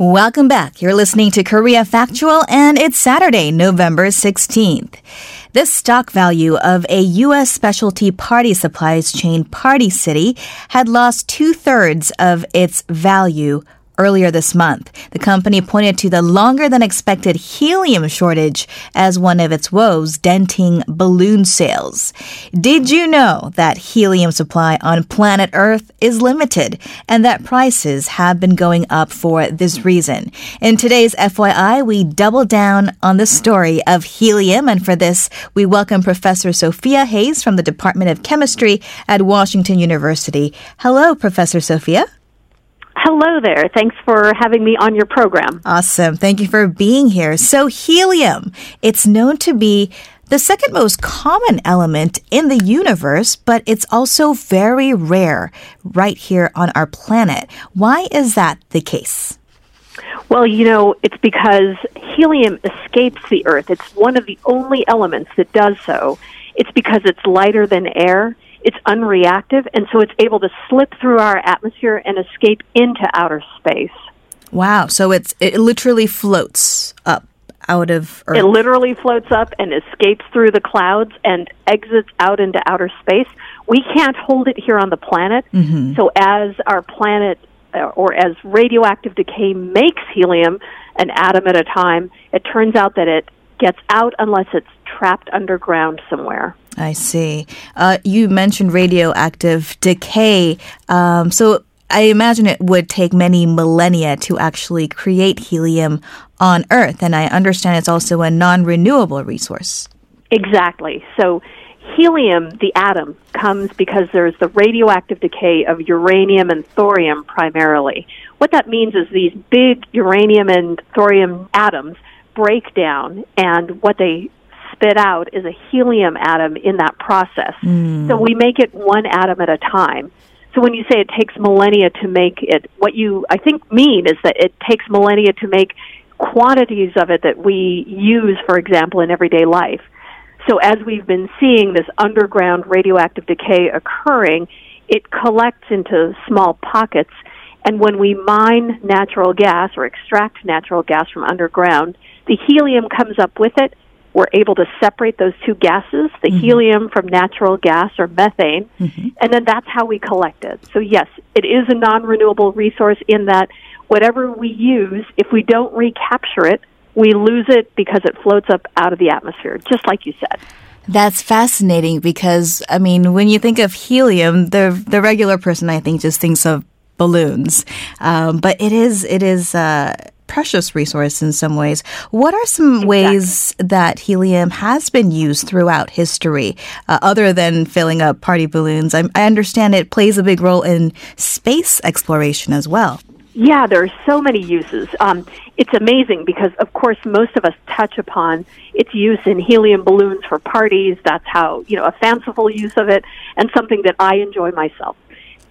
Welcome back. You're listening to Korea Factual, and it's Saturday, November 16th. The stock value of a U.S. specialty party supplies chain Party City had lost two thirds of its value earlier this month. The company pointed to the longer than expected helium shortage as one of its woes, denting balloon sales. Did you know that helium supply on planet Earth is limited and that prices have been going up for this reason? In today's FYI, we double down on the story of helium, and for this, we welcome Professor Sophia Hayes from the Department of Chemistry at Washington University. Hello, Professor Sophia. Hello there. Thanks for having me on your program. Awesome. Thank you for being here. So, helium, it's known to be the second most common element in the universe, but it's also very rare right here on our planet. Why is that the case? Well, you know, it's because helium escapes the Earth. It's one of the only elements that does so. It's because it's lighter than air it's unreactive, and so it's able to slip through our atmosphere and escape into outer space. Wow! So it's it literally floats up out of Earth. It literally floats up and escapes through the clouds and exits out into outer space. We can't hold it here on the planet. Mm-hmm. So as our planet uh, or as radioactive decay makes helium an atom at a time, it turns out that it gets out unless it's trapped underground somewhere. I see. Uh, you mentioned radioactive decay. Um, so I imagine it would take many millennia to actually create helium on Earth. And I understand it's also a non renewable resource. Exactly. So helium, the atom, comes because there's the radioactive decay of uranium and thorium primarily. What that means is these big uranium and thorium atoms break down, and what they spit out is a helium atom in that process. Mm. So we make it one atom at a time. So when you say it takes millennia to make it, what you I think mean is that it takes millennia to make quantities of it that we use, for example, in everyday life. So as we've been seeing this underground radioactive decay occurring, it collects into small pockets. And when we mine natural gas or extract natural gas from underground, the helium comes up with it. We're able to separate those two gases, the mm-hmm. helium from natural gas or methane, mm-hmm. and then that's how we collect it. So, yes, it is a non renewable resource in that whatever we use, if we don't recapture it, we lose it because it floats up out of the atmosphere, just like you said. That's fascinating because I mean, when you think of helium, the the regular person I think just thinks of balloons, um, but it is it is. Uh, precious resource in some ways. What are some exactly. ways that helium has been used throughout history, uh, other than filling up party balloons? I, I understand it plays a big role in space exploration as well. Yeah, there are so many uses. Um, it's amazing because, of course, most of us touch upon its use in helium balloons for parties. That's how, you know, a fanciful use of it and something that I enjoy myself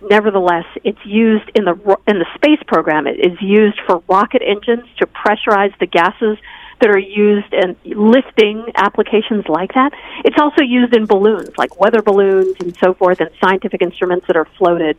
nevertheless, it's used in the in the space program. It is used for rocket engines to pressurize the gases that are used in lifting applications like that. It's also used in balloons, like weather balloons and so forth, and scientific instruments that are floated.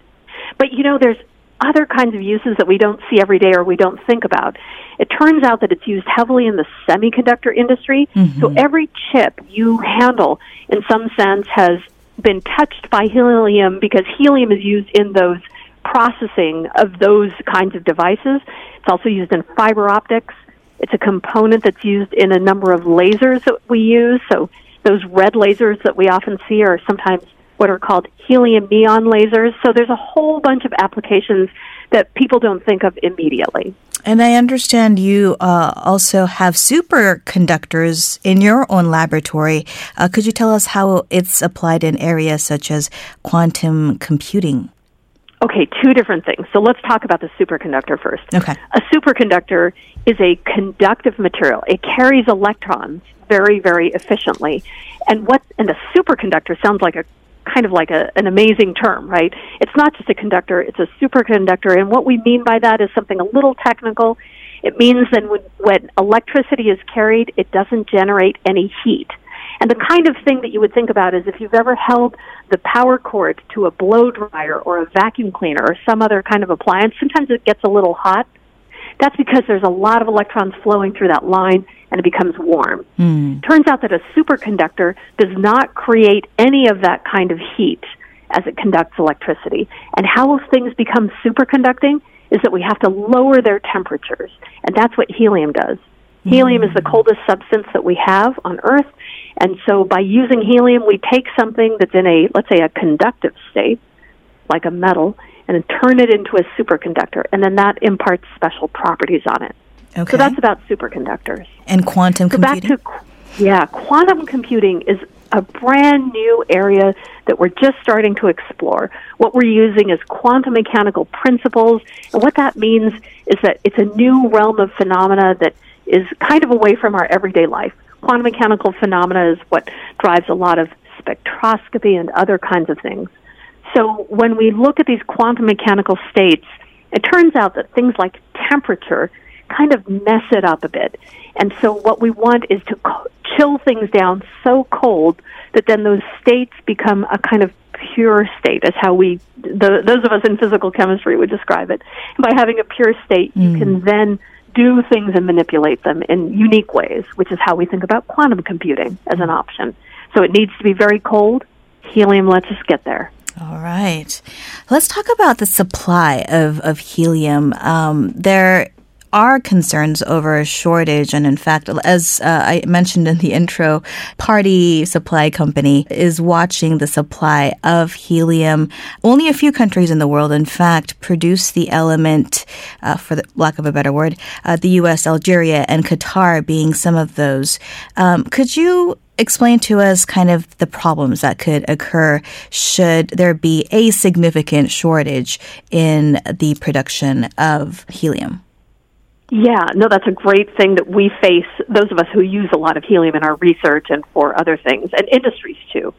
But you know, there's other kinds of uses that we don't see every day or we don't think about. It turns out that it's used heavily in the semiconductor industry. Mm-hmm. So every chip you handle, in some sense, has been touched by helium because helium is used in those processing of those kinds of devices. It's also used in fiber optics. It's a component that's used in a number of lasers that we use. So those red lasers that we often see are sometimes what are called helium neon lasers. So there's a whole bunch of applications that people don't think of immediately. And I understand you uh, also have superconductors in your own laboratory. Uh, could you tell us how it's applied in areas such as quantum computing? Okay, two different things. So let's talk about the superconductor first. Okay. A superconductor is a conductive material. It carries electrons very, very efficiently. And what and a superconductor sounds like a kind of like a, an amazing term, right? It's not just a conductor, it's a superconductor. And what we mean by that is something a little technical. It means that when, when electricity is carried, it doesn't generate any heat. And the kind of thing that you would think about is if you've ever held the power cord to a blow dryer or a vacuum cleaner or some other kind of appliance, sometimes it gets a little hot. That's because there's a lot of electrons flowing through that line and it becomes warm. Mm. Turns out that a superconductor does not create any of that kind of heat as it conducts electricity. And how will things become superconducting is that we have to lower their temperatures. And that's what helium does. Mm. Helium is the coldest substance that we have on Earth. And so by using helium, we take something that's in a, let's say, a conductive state, like a metal, and turn it into a superconductor. And then that imparts special properties on it. Okay. So that's about superconductors. And quantum so computing? Back to, yeah, quantum computing is a brand new area that we're just starting to explore. What we're using is quantum mechanical principles, and what that means is that it's a new realm of phenomena that is kind of away from our everyday life. Quantum mechanical phenomena is what drives a lot of spectroscopy and other kinds of things. So when we look at these quantum mechanical states, it turns out that things like temperature kind of mess it up a bit. And so what we want is to chill things down so cold that then those states become a kind of pure state, as how we, the, those of us in physical chemistry would describe it. And by having a pure state, mm. you can then do things and manipulate them in unique ways, which is how we think about quantum computing as an option. So it needs to be very cold. Helium lets us get there. All right. Let's talk about the supply of, of helium. Um, there are concerns over a shortage. And in fact, as uh, I mentioned in the intro, Party Supply Company is watching the supply of helium. Only a few countries in the world, in fact, produce the element, uh, for the lack of a better word, uh, the U.S., Algeria, and Qatar being some of those. Um, could you explain to us kind of the problems that could occur should there be a significant shortage in the production of helium? Yeah, no, that's a great thing that we face, those of us who use a lot of helium in our research and for other things, and industries too.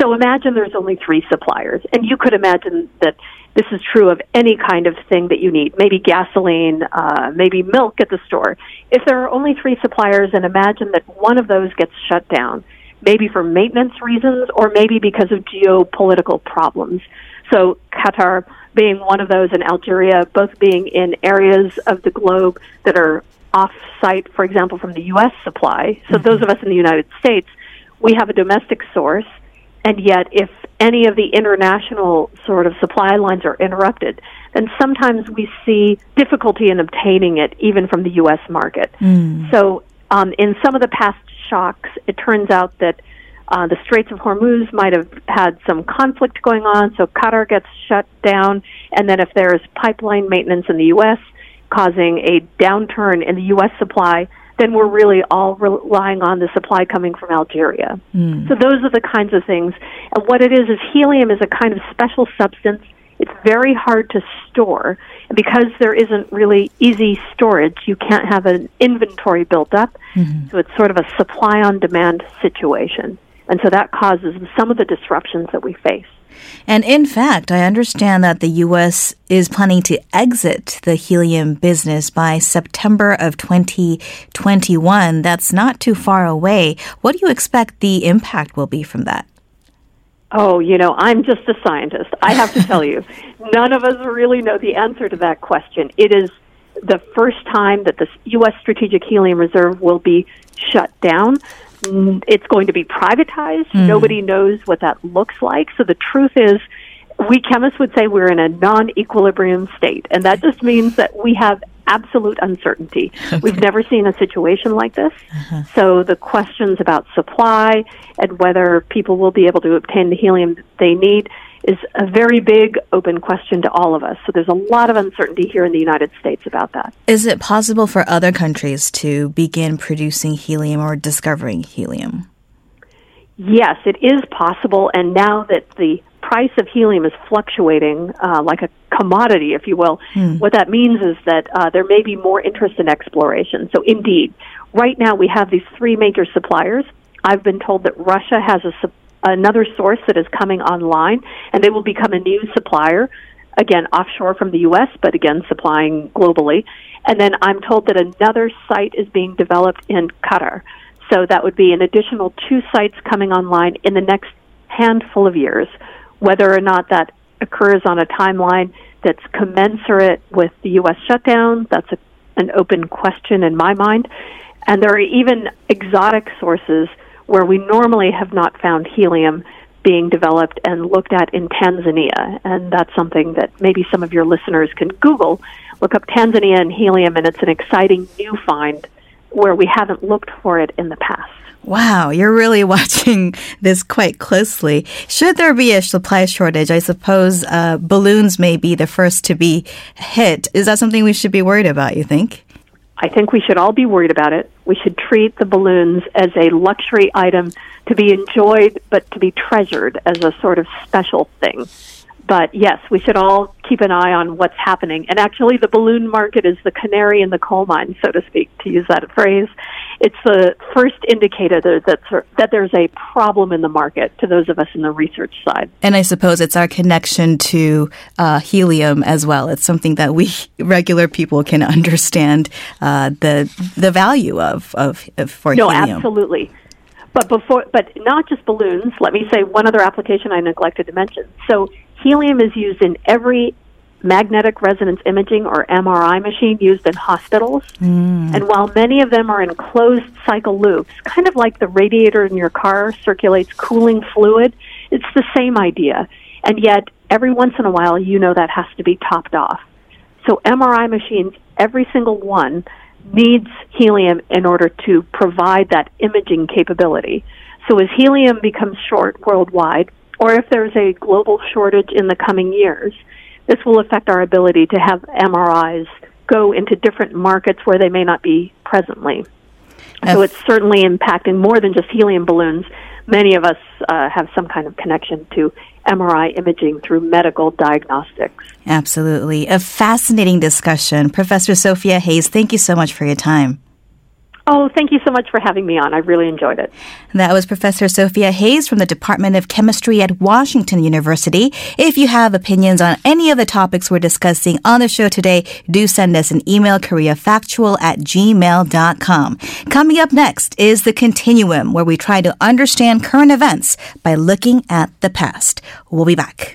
So imagine there's only three suppliers, and you could imagine that this is true of any kind of thing that you need, maybe gasoline, uh, maybe milk at the store. If there are only three suppliers, and imagine that one of those gets shut down, maybe for maintenance reasons or maybe because of geopolitical problems. So Qatar being one of those, and Algeria both being in areas of the globe that are off site, for example, from the U.S. supply. So mm-hmm. those of us in the United States, we have a domestic source, and yet if any of the international sort of supply lines are interrupted, then sometimes we see difficulty in obtaining it even from the U.S. market. Mm. So um, in some of the past shocks, it turns out that uh, the Straits of Hormuz might have had some conflict going on, so Qatar gets shut down. And then if there's pipeline maintenance in the U.S. causing a downturn in the U.S. supply, then we're really all relying on the supply coming from Algeria. Mm. So those are the kinds of things. And what it is is helium is a kind of special substance. It's very hard to store. And because there isn't really easy storage, you can't have an inventory built up. Mm-hmm. So it's sort of a supply on demand situation. And so that causes some of the disruptions that we face. And in fact, I understand that the U.S. is planning to exit the helium business by September of 2021. That's not too far away. What do you expect the impact will be from that? Oh, you know, I'm just a scientist. I have to tell you, none of us really know the answer to that question. It is the first time that the U.S. Strategic Helium Reserve will be shut down it's going to be privatized. Mm. Nobody knows what that looks like. So the truth is, we chemists would say we're in a non equilibrium state. And that just means that we have absolute uncertainty. Okay. We've never seen a situation like this. Uh-huh. So the questions about supply and whether people will be able to obtain the helium they need is a very big open question to all of us. So there's a lot of uncertainty here in the United States about that. Is it possible for other countries to begin producing helium or discovering helium? Yes, it is possible. And now that the price of helium is fluctuating uh, like a commodity, if you will, hmm. what that means is that uh, there may be more interest in exploration. So, indeed, right now we have these three major suppliers. I've been told that Russia has a another source that is coming online, and they will become a new supplier, again, offshore from the U.S., but again, supplying globally. And then I'm told that another site is being developed in Qatar. So that would be an additional two sites coming online in the next handful of years. Whether or not that occurs on a timeline that's commensurate with the U.S. shutdown, that's a an open question in my mind. And there are even exotic sources where we normally have not found helium being developed and looked at in Tanzania. And that's something that maybe some of your listeners can Google. Look up Tanzania and helium, and it's an exciting new find where we haven't looked for it in the past. Wow, you're really watching this quite closely. Should there be a supply shortage, I suppose uh, balloons may be the first to be hit. Is that something we should be worried about, you think? I think we should all be worried about it. We should treat the balloons as a luxury item to be enjoyed, but to be treasured as a sort of special thing. But yes, we should all keep an eye on what's happening. And actually, the balloon market is the canary in the coal mine, so to speak, to use that phrase. It's the first indicator that, that there's a problem in the market to those of us in the research side. And I suppose it's our connection to uh, helium as well. It's something that we regular people can understand uh, the the value of, of, of for no, helium. No, absolutely. But before, but not just balloons. Let me say one other application I neglected to mention. So helium is used in every magnetic resonance imaging or MRI machine used in hospitals. Mm. And while many of them are in closed cycle loops, kind of like the radiator in your car circulates cooling fluid, it's the same idea. And yet, every once in a while, you know that has to be topped off. So, MRI machines, every single one, needs helium in order to provide that imaging capability. So as helium becomes short worldwide, or if there's a global shortage in the coming years, this will affect our ability to have MRIs go into different markets where they may not be presently. So it's certainly impacting more than just helium balloons. Many of us uh, have some kind of connection to MRI imaging through medical diagnostics. Absolutely. A fascinating discussion. Professor Sophia Hayes, thank you so much for your time. Oh, thank you so much for having me on. I really enjoyed it. That was Professor Sophia Hayes from the Department of Chemistry at Washington University. If you have opinions on any of the topics we're discussing on the show today, do send us an email, koreafactual at gmail.com. Coming up next is The Continuum, where we try to understand current events by looking at the past. We'll be back.